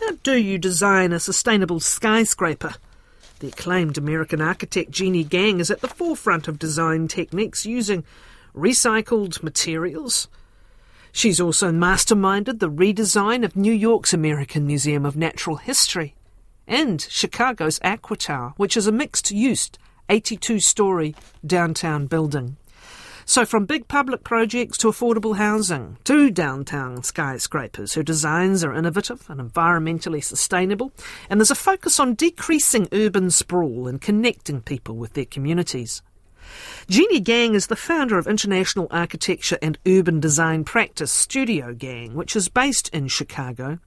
How do you design a sustainable skyscraper? The acclaimed American architect Jeanne Gang is at the forefront of design techniques using recycled materials. She's also masterminded the redesign of New York's American Museum of Natural History and Chicago's Aqua Tower, which is a mixed use 82 story downtown building. So, from big public projects to affordable housing to downtown skyscrapers, her designs are innovative and environmentally sustainable, and there's a focus on decreasing urban sprawl and connecting people with their communities. Jeanne Gang is the founder of international architecture and urban design practice Studio Gang, which is based in Chicago.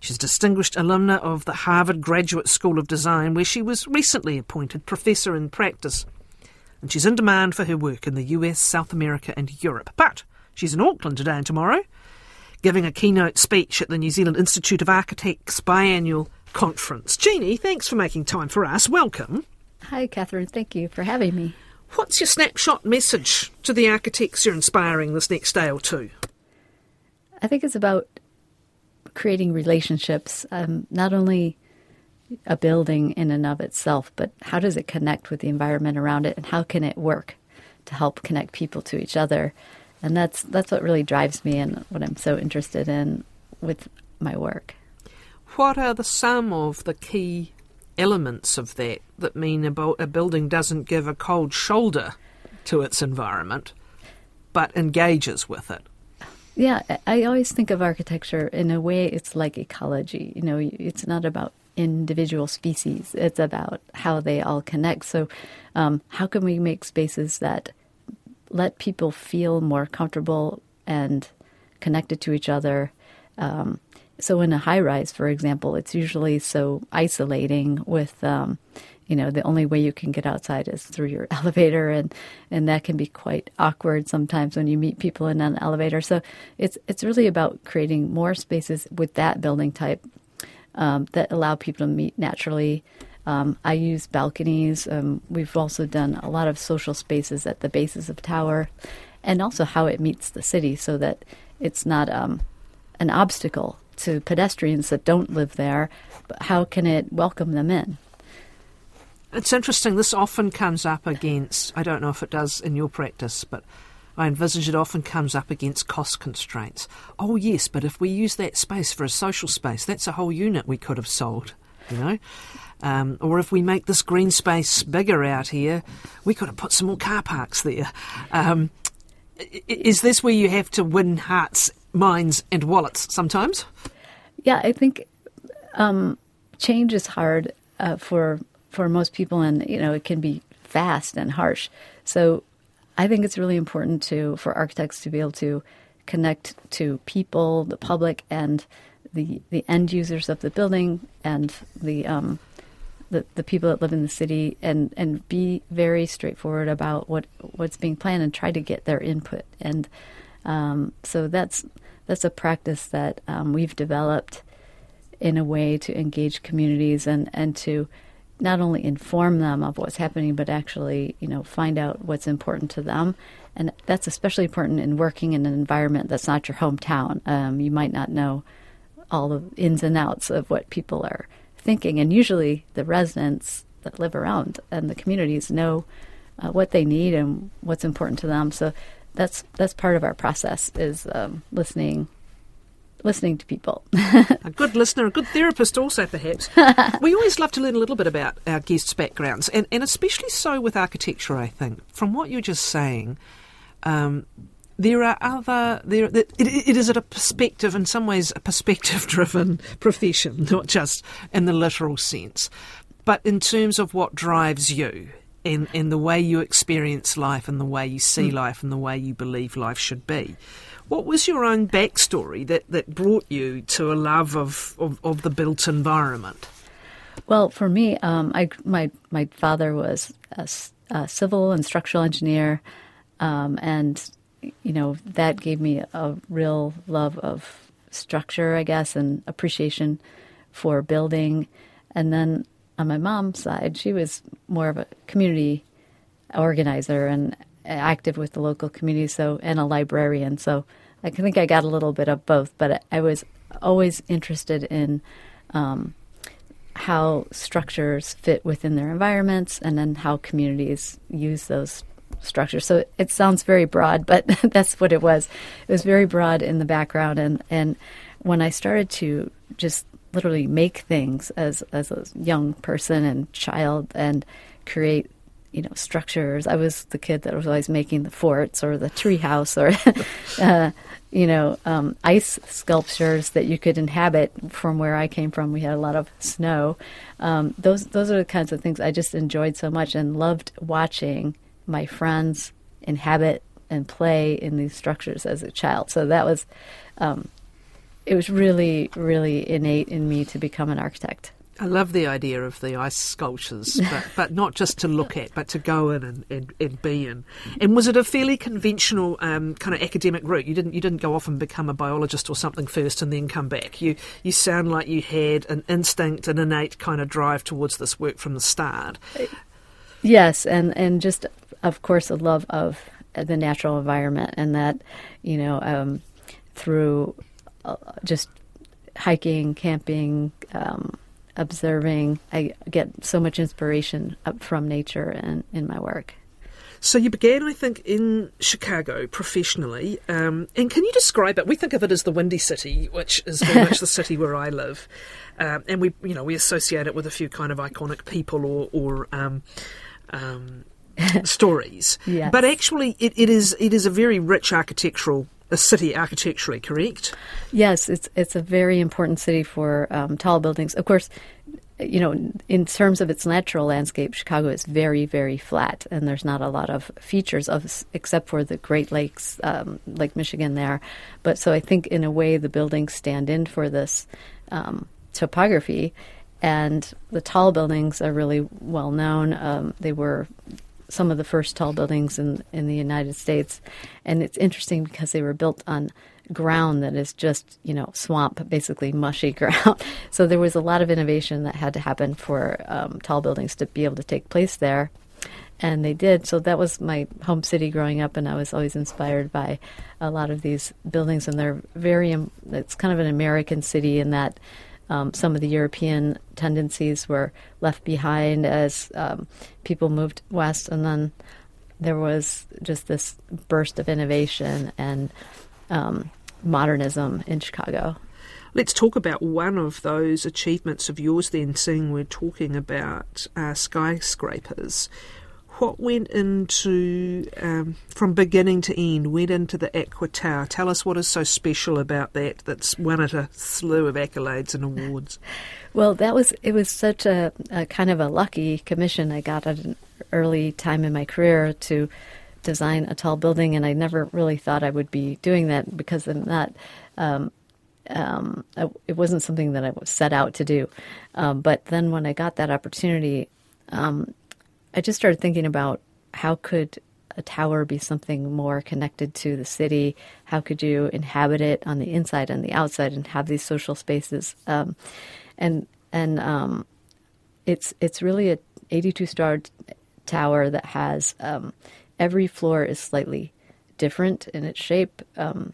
She's a distinguished alumna of the Harvard Graduate School of Design, where she was recently appointed professor in practice and she's in demand for her work in the US, South America, and Europe. But she's in Auckland today and tomorrow, giving a keynote speech at the New Zealand Institute of Architects biannual conference. Jeanne, thanks for making time for us. Welcome. Hi, Catherine. Thank you for having me. What's your snapshot message to the architects you're inspiring this next day or two? I think it's about creating relationships, um, not only a building in and of itself, but how does it connect with the environment around it, and how can it work to help connect people to each other? And that's that's what really drives me and what I'm so interested in with my work. What are the some of the key elements of that that mean a, a building doesn't give a cold shoulder to its environment, but engages with it? Yeah, I always think of architecture in a way it's like ecology. You know, it's not about individual species. It's about how they all connect. So, um, how can we make spaces that let people feel more comfortable and connected to each other? Um, so, in a high rise, for example, it's usually so isolating with. Um, you know, the only way you can get outside is through your elevator, and, and that can be quite awkward sometimes when you meet people in an elevator. So it's it's really about creating more spaces with that building type um, that allow people to meet naturally. Um, I use balconies. Um, we've also done a lot of social spaces at the bases of tower, and also how it meets the city, so that it's not um, an obstacle to pedestrians that don't live there. But how can it welcome them in? It's interesting. This often comes up against. I don't know if it does in your practice, but I envisage it often comes up against cost constraints. Oh, yes, but if we use that space for a social space, that's a whole unit we could have sold, you know? Um, or if we make this green space bigger out here, we could have put some more car parks there. Um, is this where you have to win hearts, minds, and wallets sometimes? Yeah, I think um, change is hard uh, for for most people, and you know it can be fast and harsh. So I think it's really important to for architects to be able to connect to people, the public, and the the end users of the building and the um, the, the people that live in the city and, and be very straightforward about what what's being planned and try to get their input. And um, so that's that's a practice that um, we've developed in a way to engage communities and, and to not only inform them of what's happening, but actually, you know, find out what's important to them. And that's especially important in working in an environment that's not your hometown. Um, you might not know all the ins and outs of what people are thinking, and usually the residents that live around and the communities know uh, what they need and what's important to them. So that's that's part of our process is um, listening listening to people. a good listener, a good therapist, also, perhaps. we always love to learn a little bit about our guests' backgrounds, and, and especially so with architecture, I think. From what you're just saying, um, there are other there it, it is a perspective in some ways a perspective driven profession not just in the literal sense but in terms of what drives you in in the way you experience life and the way you see mm. life and the way you believe life should be what was your own backstory that, that brought you to a love of, of, of the built environment? Well, for me, um, I, my, my father was a, a civil and structural engineer, um, and you know that gave me a real love of structure, I guess, and appreciation for building. And then on my mom's side, she was more of a community organizer and active with the local community, so and a librarian. So I think I got a little bit of both, but I was always interested in um, how structures fit within their environments, and then how communities use those structures. So it sounds very broad, but that's what it was. It was very broad in the background, and and when I started to just literally make things as as a young person and child and create you know structures. I was the kid that was always making the forts or the treehouse or uh, you know um, ice sculptures that you could inhabit. From where I came from, we had a lot of snow. Um, those those are the kinds of things I just enjoyed so much and loved watching my friends inhabit and play in these structures as a child. So that was. Um, it was really, really innate in me to become an architect. I love the idea of the ice sculptures, but, but not just to look at, but to go in and, and, and be in. And was it a fairly conventional um, kind of academic route? You didn't you didn't go off and become a biologist or something first and then come back. You you sound like you had an instinct, an innate kind of drive towards this work from the start. Yes, and and just of course a love of the natural environment, and that you know um, through uh, just hiking, camping. Um, observing. I get so much inspiration from nature and in my work. So you began, I think, in Chicago professionally. Um, and can you describe it? We think of it as the Windy City, which is very much the city where I live, um, and we, you know, we associate it with a few kind of iconic people or, or um, um stories. yes. But actually, it, it is it is a very rich architectural a city architecturally, correct? Yes, it's it's a very important city for um, tall buildings. Of course, you know, in terms of its natural landscape, Chicago is very, very flat, and there's not a lot of features of except for the Great Lakes, um, Lake Michigan there. But so I think in a way the buildings stand in for this um, topography, and the tall buildings are really well known. Um, they were some of the first tall buildings in, in the United States. And it's interesting because they were built on ground that is just, you know, swamp, basically mushy ground. so there was a lot of innovation that had to happen for um, tall buildings to be able to take place there. And they did. So that was my home city growing up, and I was always inspired by a lot of these buildings. And they're very, it's kind of an American city in that um, some of the European tendencies were left behind as um, people moved west, and then there was just this burst of innovation and um, modernism in Chicago. Let's talk about one of those achievements of yours then, seeing we're talking about uh, skyscrapers what went into, um, from beginning to end, went into the Aqua Tower? Tell us what is so special about that that's won it a slew of accolades and awards. Well, that was, it was such a, a kind of a lucky commission I got at an early time in my career to design a tall building, and I never really thought I would be doing that because I'm not. Um, um, it wasn't something that I set out to do. Um, but then when I got that opportunity, um, I just started thinking about how could a tower be something more connected to the city? How could you inhabit it on the inside and the outside and have these social spaces? Um, and and um, it's it's really a 82 star tower that has um, every floor is slightly different in its shape, um,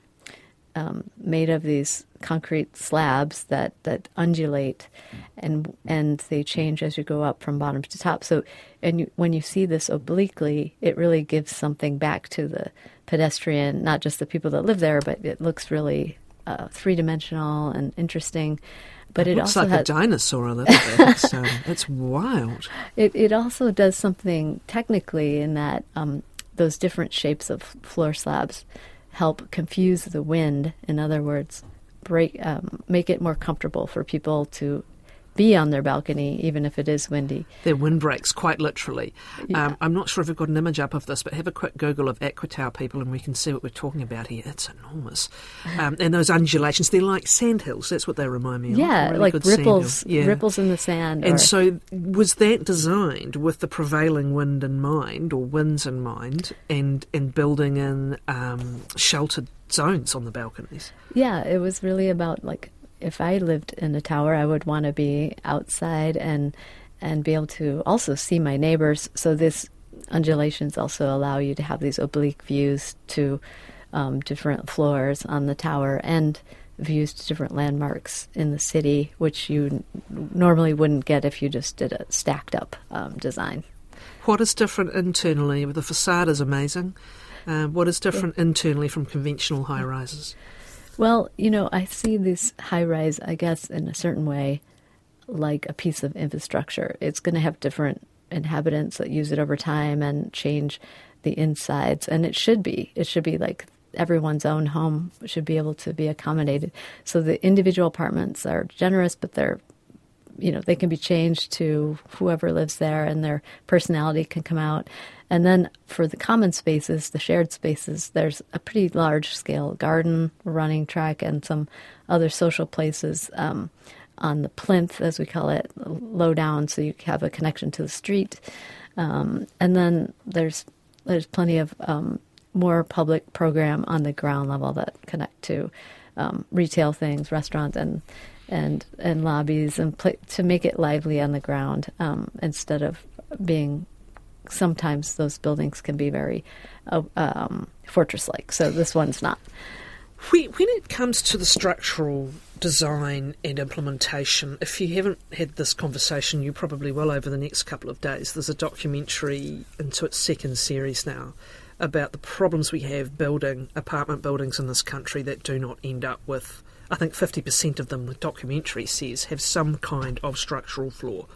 um, made of these concrete slabs that, that undulate and and they change as you go up from bottom to top. So and you, when you see this obliquely, it really gives something back to the pedestrian, not just the people that live there, but it looks really uh, three dimensional and interesting. But it, it looks also like has, a dinosaur a little bit. um, it's wild. It it also does something technically in that um, those different shapes of floor slabs help confuse the wind. In other words, break um, make it more comfortable for people to be on their balcony, even if it is windy. Their windbreaks, quite literally. Yeah. Um, I'm not sure if we've got an image up of this, but have a quick Google of Aqua people, and we can see what we're talking about here. It's enormous. Um, and those undulations, they're like sandhills. That's what they remind me of. Yeah, really like ripples, yeah. ripples in the sand. And or... so, was that designed with the prevailing wind in mind, or winds in mind, and, and building in um, sheltered zones on the balconies? Yeah, it was really about like if I lived in a tower, I would want to be outside and and be able to also see my neighbors. So this undulations also allow you to have these oblique views to um, different floors on the tower and views to different landmarks in the city, which you n- normally wouldn't get if you just did a stacked up um, design. What is different internally? The facade is amazing. Uh, what is different yeah. internally from conventional high rises? Well, you know, I see this high rise, I guess, in a certain way, like a piece of infrastructure. It's going to have different inhabitants that use it over time and change the insides, and it should be. It should be like everyone's own home should be able to be accommodated. So the individual apartments are generous, but they're you know they can be changed to whoever lives there and their personality can come out. And then for the common spaces the shared spaces there's a pretty large scale garden running track and some other social places um, on the plinth as we call it low down so you have a connection to the street. Um, and then there's there's plenty of um, more public program on the ground level that connect to um, retail things, restaurants, and and and lobbies, and play, to make it lively on the ground um, instead of being. Sometimes those buildings can be very uh, um, fortress-like. So this one's not. When it comes to the structural design and implementation, if you haven't had this conversation, you probably will over the next couple of days. There's a documentary into its second series now about the problems we have building apartment buildings in this country that do not end up with, I think 50% of them, the documentary says, have some kind of structural flaw.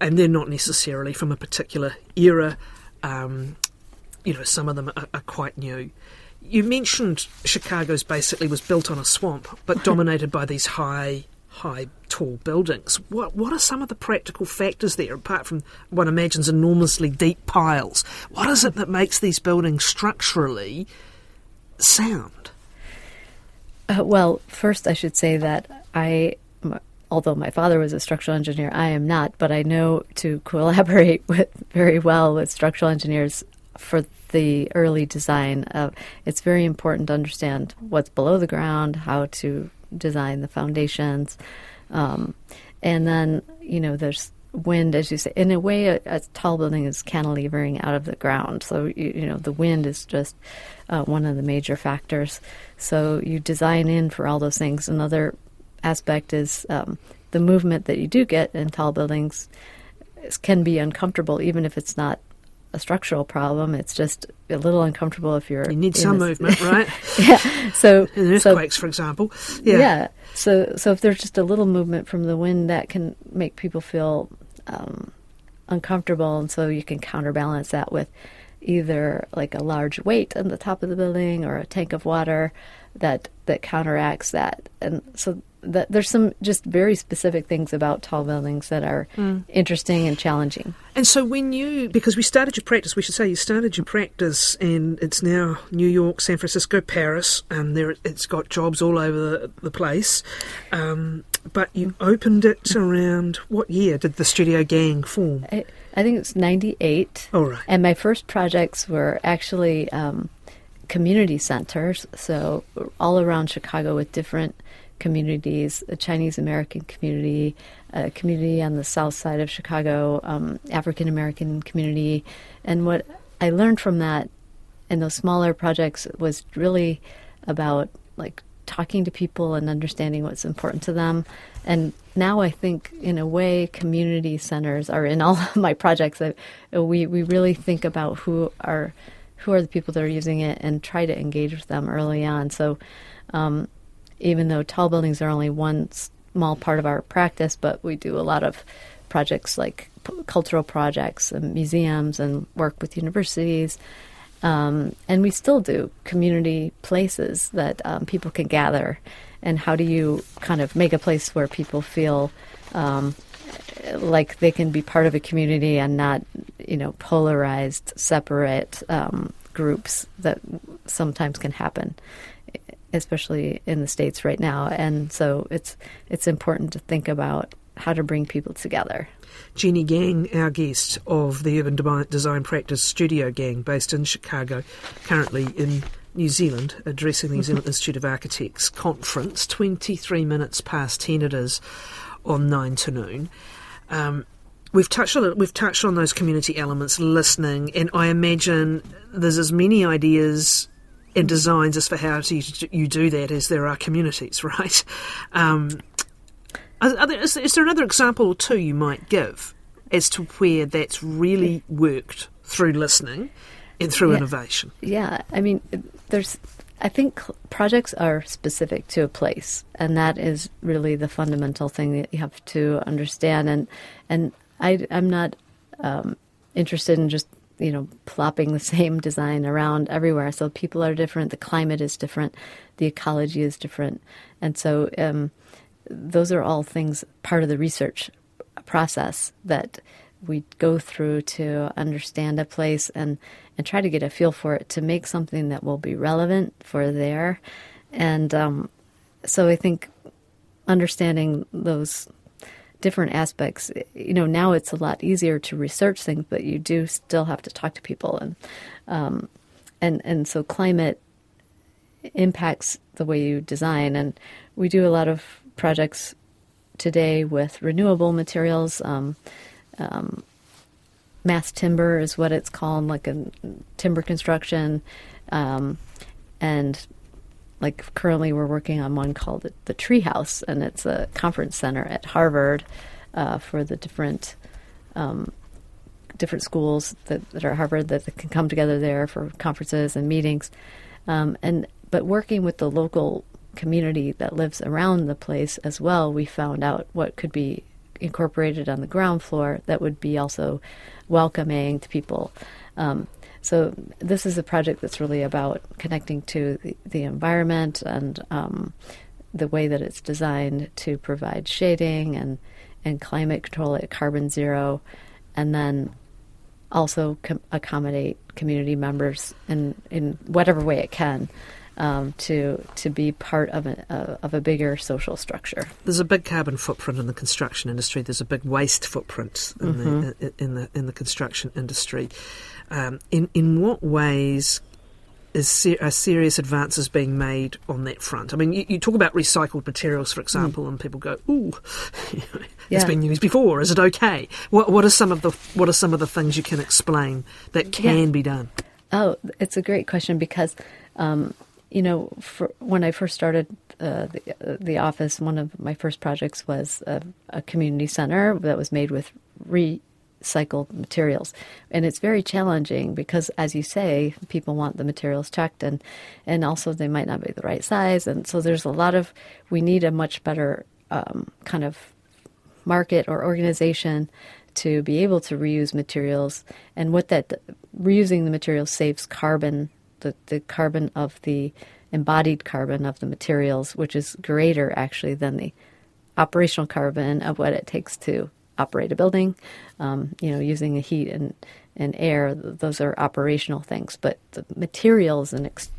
And they're not necessarily from a particular era. Um, you know, some of them are, are quite new. You mentioned Chicago's basically was built on a swamp, but dominated by these high high, tall buildings. What what are some of the practical factors there, apart from one imagines enormously deep piles? What is it that makes these buildings structurally sound? Uh, well, first I should say that I, although my father was a structural engineer, I am not, but I know to collaborate with very well with structural engineers for the early design. Of, it's very important to understand what's below the ground, how to design the foundations. Um, and then, you know, there's wind, as you say. In a way, a, a, tall building is cantilevering out of the ground. So, you, you know, the wind is just uh, one of the major factors. So you design in for all those things. Another aspect is um, the movement that you do get in tall buildings can be uncomfortable, even if it's not a structural problem. It's just a little uncomfortable if you're. You need some movement, right? yeah. So in earthquakes, so, for example. Yeah. Yeah. So so if there's just a little movement from the wind, that can make people feel um, uncomfortable, and so you can counterbalance that with either like a large weight on the top of the building or a tank of water that that counteracts that. And so that there's some just very specific things about tall buildings that are mm. interesting and challenging. And so when you, because we started your practice, we should say you started your practice, and it's now New York, San Francisco, Paris, and there it's got jobs all over the, the place. Um, but you opened it around what year did the Studio Gang form? I, I think it's '98. All right. And my first projects were actually um, community centers, so all around Chicago with different communities, a Chinese American community, a community on the south side of Chicago, um, African American community. And what I learned from that in those smaller projects was really about like talking to people and understanding what's important to them. And now I think, in a way, community centers are in all of my projects. we we really think about who are who are the people that are using it and try to engage with them early on. So um, even though tall buildings are only one small part of our practice, but we do a lot of projects like p- cultural projects and museums and work with universities. Um, and we still do community places that um, people can gather. And how do you kind of make a place where people feel um, like they can be part of a community and not, you know, polarized, separate um, groups that sometimes can happen especially in the states right now. And so it's it's important to think about how to bring people together. Jeanne Gang, our guest of the Urban Design Practice Studio Gang, based in Chicago, currently in New Zealand, addressing the New Zealand Institute of Architects conference. Twenty-three minutes past ten it is on nine to noon. Um, we've touched on it. We've touched on those community elements, listening, and I imagine there's as many ideas and designs as for how to, you do that as there are communities, right? Um, there, is, is there another example or two you might give as to where that's really worked through listening and through yeah. innovation? Yeah, I mean, there's. I think projects are specific to a place, and that is really the fundamental thing that you have to understand. And and I, I'm not um, interested in just you know plopping the same design around everywhere. So people are different, the climate is different, the ecology is different, and so um, those are all things part of the research process that we go through to understand a place and and try to get a feel for it to make something that will be relevant for there. And um, so I think understanding those different aspects, you know, now it's a lot easier to research things, but you do still have to talk to people, and um, and and so climate impacts the way you design, and we do a lot of projects today with renewable materials. Um, um, mass timber is what it's called, like a timber construction. Um, and like currently we're working on one called the, the Treehouse, and it's a conference center at Harvard uh, for the different um, different schools that, that, are Harvard that, that, can come together there for conferences and meetings. Um, and but working with the local community that lives around the place as well, we found out what could be incorporated on the ground floor that would be also welcoming to people. Um, so this is a project that's really about connecting to the, the environment and um, the way that it's designed to provide shading and and climate control at carbon zero, and then also com- accommodate community members in in whatever way it can um, to to be part of a uh, of a bigger social structure. There's a big carbon footprint in the construction industry. There's a big waste footprint in mm-hmm. the in the in the construction industry. Um, in in what ways is ser- are serious advances being made on that front? I mean, you, you talk about recycled materials, for example, mm. and people go, "Ooh, it's yeah. been used before. Is it okay?" What what are some of the what are some of the things you can explain that can yeah. be done? Oh, it's a great question because um, you know, when I first started uh, the, uh, the, office, one of my first projects was a, a, community center that was made with recycled materials, and it's very challenging because, as you say, people want the materials checked, and and also they might not be the right size, and so there's a lot of we need a much better um, kind of market or organization to be able to reuse materials, and what that reusing the materials saves carbon the, the carbon of the embodied carbon of the materials, which is greater actually than the operational carbon of what it takes to operate a building. Um, you know, using the heat and, and air, those are operational things. But the materials and ex-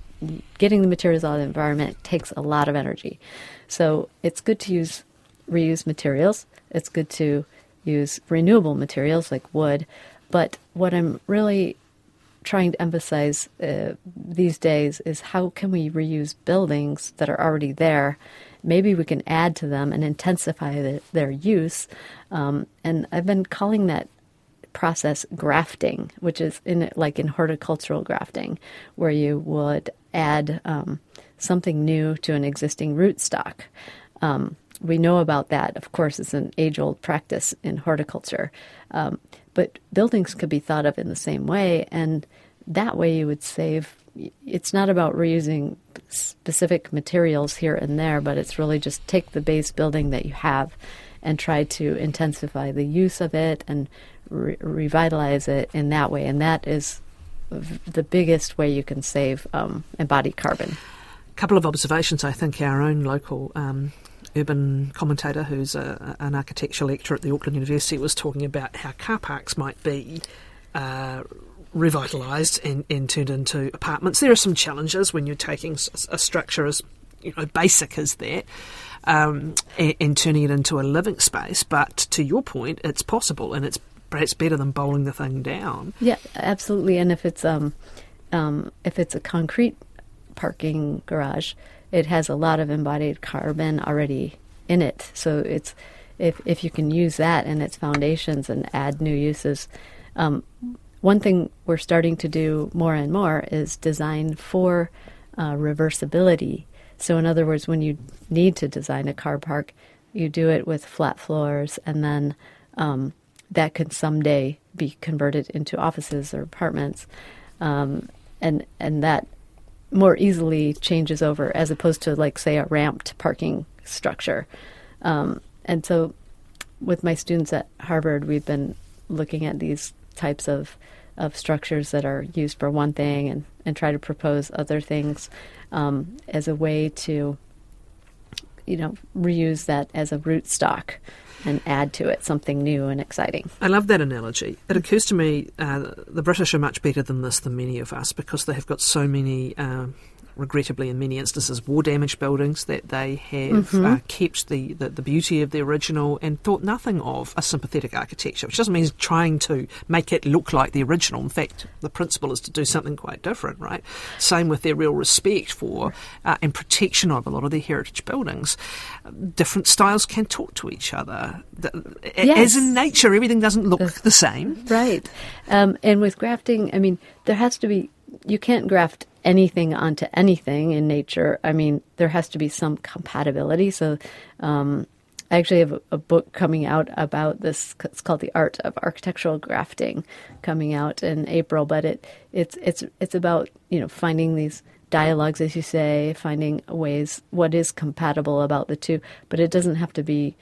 getting the materials out of the environment takes a lot of energy. So it's good to use reuse materials. It's good to use renewable materials like wood. But what I'm really trying to emphasize uh, these days is how can we reuse buildings that are already there? Maybe we can add to them and intensify the, their use. Um, and I've been calling that process grafting, which is in like in horticultural grafting, where you would add um, something new to an existing rootstock. Um, we know about that. Of course, it's an age-old practice in horticulture. Um, but buildings could be thought of in the same way, and that way you would save. It's not about reusing specific materials here and there, but it's really just take the base building that you have and try to intensify the use of it and re- revitalize it in that way. And that is the biggest way you can save um, embodied carbon. A couple of observations. I think our own local um, urban commentator who's a, an architecture lecturer at the Auckland University was talking about how car parks might be uh, revitalised and, and, turned into apartments. There are some challenges when you're taking a structure as you know basic as that. Um, and, and, turning it into a living space, but to your point, it's possible, and it's perhaps better than bowling the thing down. Yeah, absolutely. And if it's um, um, if it's a concrete parking garage, it has a lot of embodied carbon already in it. So it's if if you can use that and its foundations and add new uses. Um, one thing we're starting to do more and more is design for uh, reversibility. So, in other words, when you need to design a car park, you do it with flat floors, and then um, that could someday be converted into offices or apartments, um, and and that more easily changes over as opposed to like say a ramped parking structure. Um, and so, with my students at Harvard, we've been looking at these types of of structures that are used for one thing and, and try to propose other things um, as a way to you know reuse that as a root stock and add to it something new and exciting. I love that analogy. It occurs to me uh, the British are much better than this than many of us because they have got so many. Um, regrettably, in many instances, war damaged buildings that they have mm-hmm. uh, kept the, the, the, beauty of the original and thought nothing of a sympathetic architecture, which doesn't mean trying to make it look like the original. In fact, the principle is to do something quite different, right? Same with their real respect for uh, and protection of a lot of their heritage buildings. Different styles can talk to each other. Yes. As in nature, everything doesn't look the same. Right. Um, and with grafting, I mean, there has to be you can't graft anything onto anything in nature. I mean, there has to be some compatibility. So, um, I actually have a, a, book coming out about this. It's called "The Art of Architectural Grafting," coming out in April. But it it's it's it's about you know finding these dialogues, as you say, finding ways what is compatible about the two. But it doesn't have to be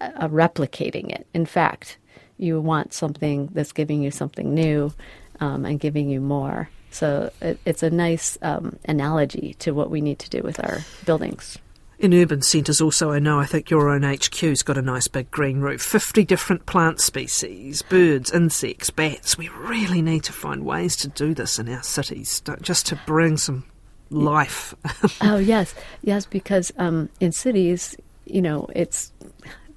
a, a replicating it. In fact, you want something that's giving you something new um, and giving you more. So it, it's a nice um, analogy to what we need to do with our buildings. In urban centres, also, I know, I think your own HQ's got a nice big green roof. 50 different plant species, birds, insects, bats. We really need to find ways to do this in our cities, just to bring some life. oh, yes. Yes, because um, in cities, you know, it's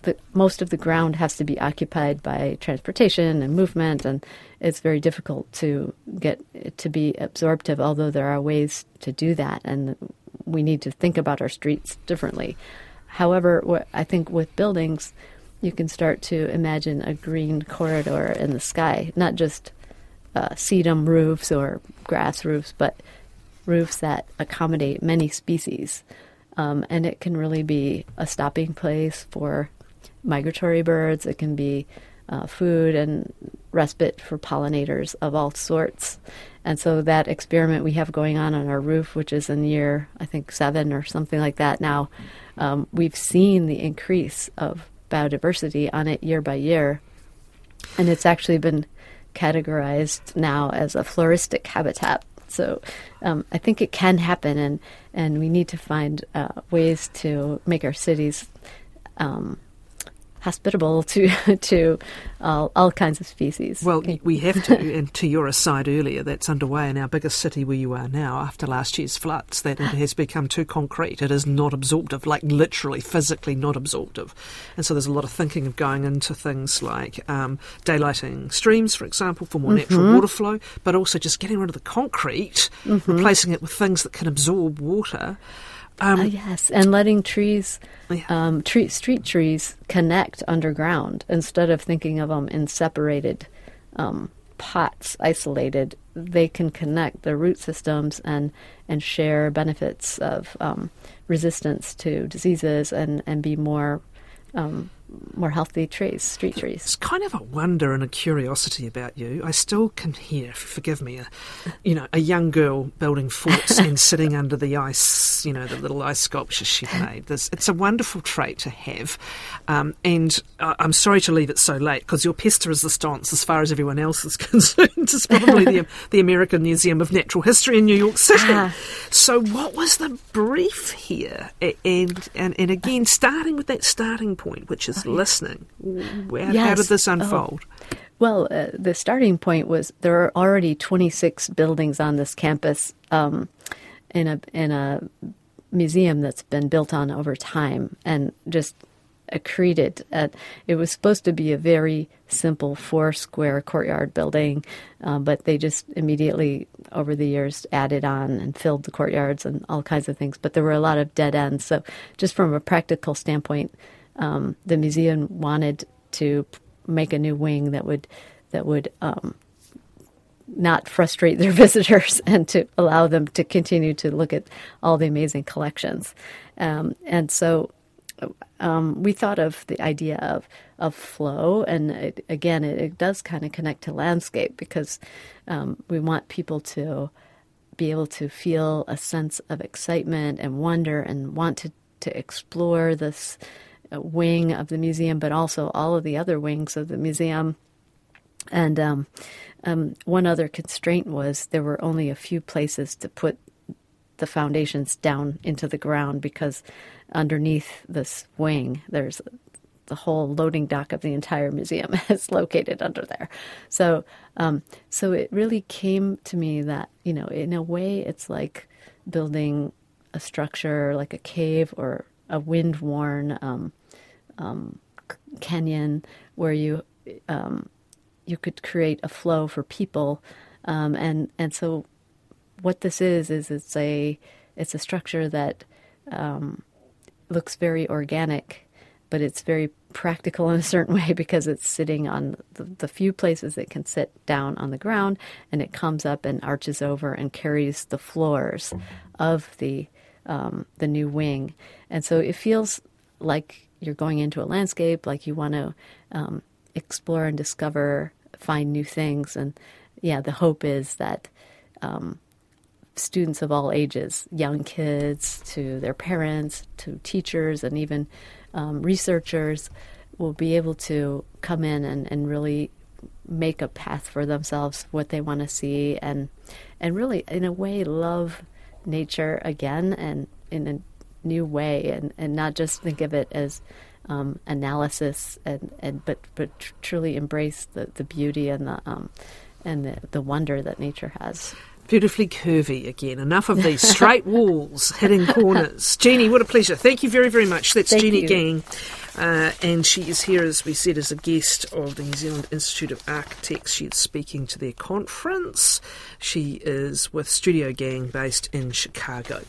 the, most of the ground has to be occupied by transportation and movement, and it's very difficult to get to be absorptive. Although there are ways to do that, and we need to think about our streets differently. However, I think with buildings, you can start to imagine a green corridor in the sky, not just uh, sedum roofs or grass roofs, but roofs that accommodate many species. Um, and it can really be a stopping place for migratory birds, it can be uh, food and respite for pollinators of all sorts. And so that experiment we have going on on our roof, which is in year, I think, seven or something like that now, um, we've seen the increase of biodiversity on it year by year. And it's actually been categorized now as a floristic habitat. So um, I think it can happen, and, and we need to find uh, ways to make our cities um, hospitable to to all, all kinds of species. Well, we have to, and to your aside earlier, that's underway in our biggest city where you are now after last year's floods, that it has become too concrete. It is not absorptive, like literally, physically not absorptive. And so there's a lot of thinking of going into things like um, daylighting streams, for example, for more natural mm-hmm. water flow, but also just getting rid of the concrete, mm-hmm. replacing it with things that can absorb water. Um, uh, yes, and letting trees, yeah. um, tree, street trees, connect underground instead of thinking of them in separated um, pots, isolated. They can connect their root systems and and share benefits of um, resistance to diseases and and be more um, more healthy trees, street trees. It's kind of a wonder and a curiosity about you. I still can hear, forgive me, a, you know, a young girl building forts and sitting under the ice, you know, the little ice sculptures she made. There's, it's a wonderful trait to have. Um, and uh, I'm sorry to leave it so late because your pièce de résistance, as far as everyone else is concerned, is probably the, the American Museum of Natural History in New York City. Ah. So, what was the brief here? And, and, and again, starting with that starting point, which is listening. How, yes. how did this oh. unfold? Oh. Well, uh, the starting point was there are already 26 buildings on this campus um, in a in a museum that's been built on over time and just accreted. At, it was supposed to be a very simple four square courtyard building, uh, but they just immediately over the years added on and filled the courtyards and all kinds of things. But there were a lot of dead ends. So, just from a practical standpoint, um, the museum wanted to make a new wing that would that would um, not frustrate their visitors and to allow them to continue to look at all the amazing collections. Um, and so um, we thought of the idea of of flow, and it, again, it, it, does kind of connect to landscape because um, we want people to be able to feel a sense of excitement and wonder and want to to explore this wing of the museum, but also all of the other wings of the museum. And um, um, one other constraint was there were only a few places to put the foundations down into the ground because underneath this wing there's the whole loading dock of the entire museum is located under there. So, um, so it really came to me that you know, in a way, it's like building a structure like a cave or a wind-worn um, um, canyon where you um, you could create a flow for people, um, and and so what this is is it's a it's a structure that um, looks very organic, but it's very practical in a certain way because it's sitting on the, the, few places it can sit down on the ground, and it comes up and arches over and carries the floors of the um, the new wing, and so it feels like you're going into a landscape, like you want to um, explore and discover, find new things, and yeah, the hope is that um, students of all ages, young kids to their parents, to teachers, and even um, researchers, will be able to come in and, and really make a path for themselves, what they want to see, and and really, in a way, love nature again and in a new way and, and not just think of it as um, analysis and, and but but tr- truly embrace the, the beauty and the um, and the, the wonder that nature has. Beautifully curvy again. Enough of these straight walls hitting corners. Jeanne, what a pleasure. Thank you very, very much. That's Thank Jeanne you. Gang. Uh, and she is here, as we said, as a guest of the New Zealand Institute of Architects. She is speaking to their conference. She is with Studio Gang based in Chicago.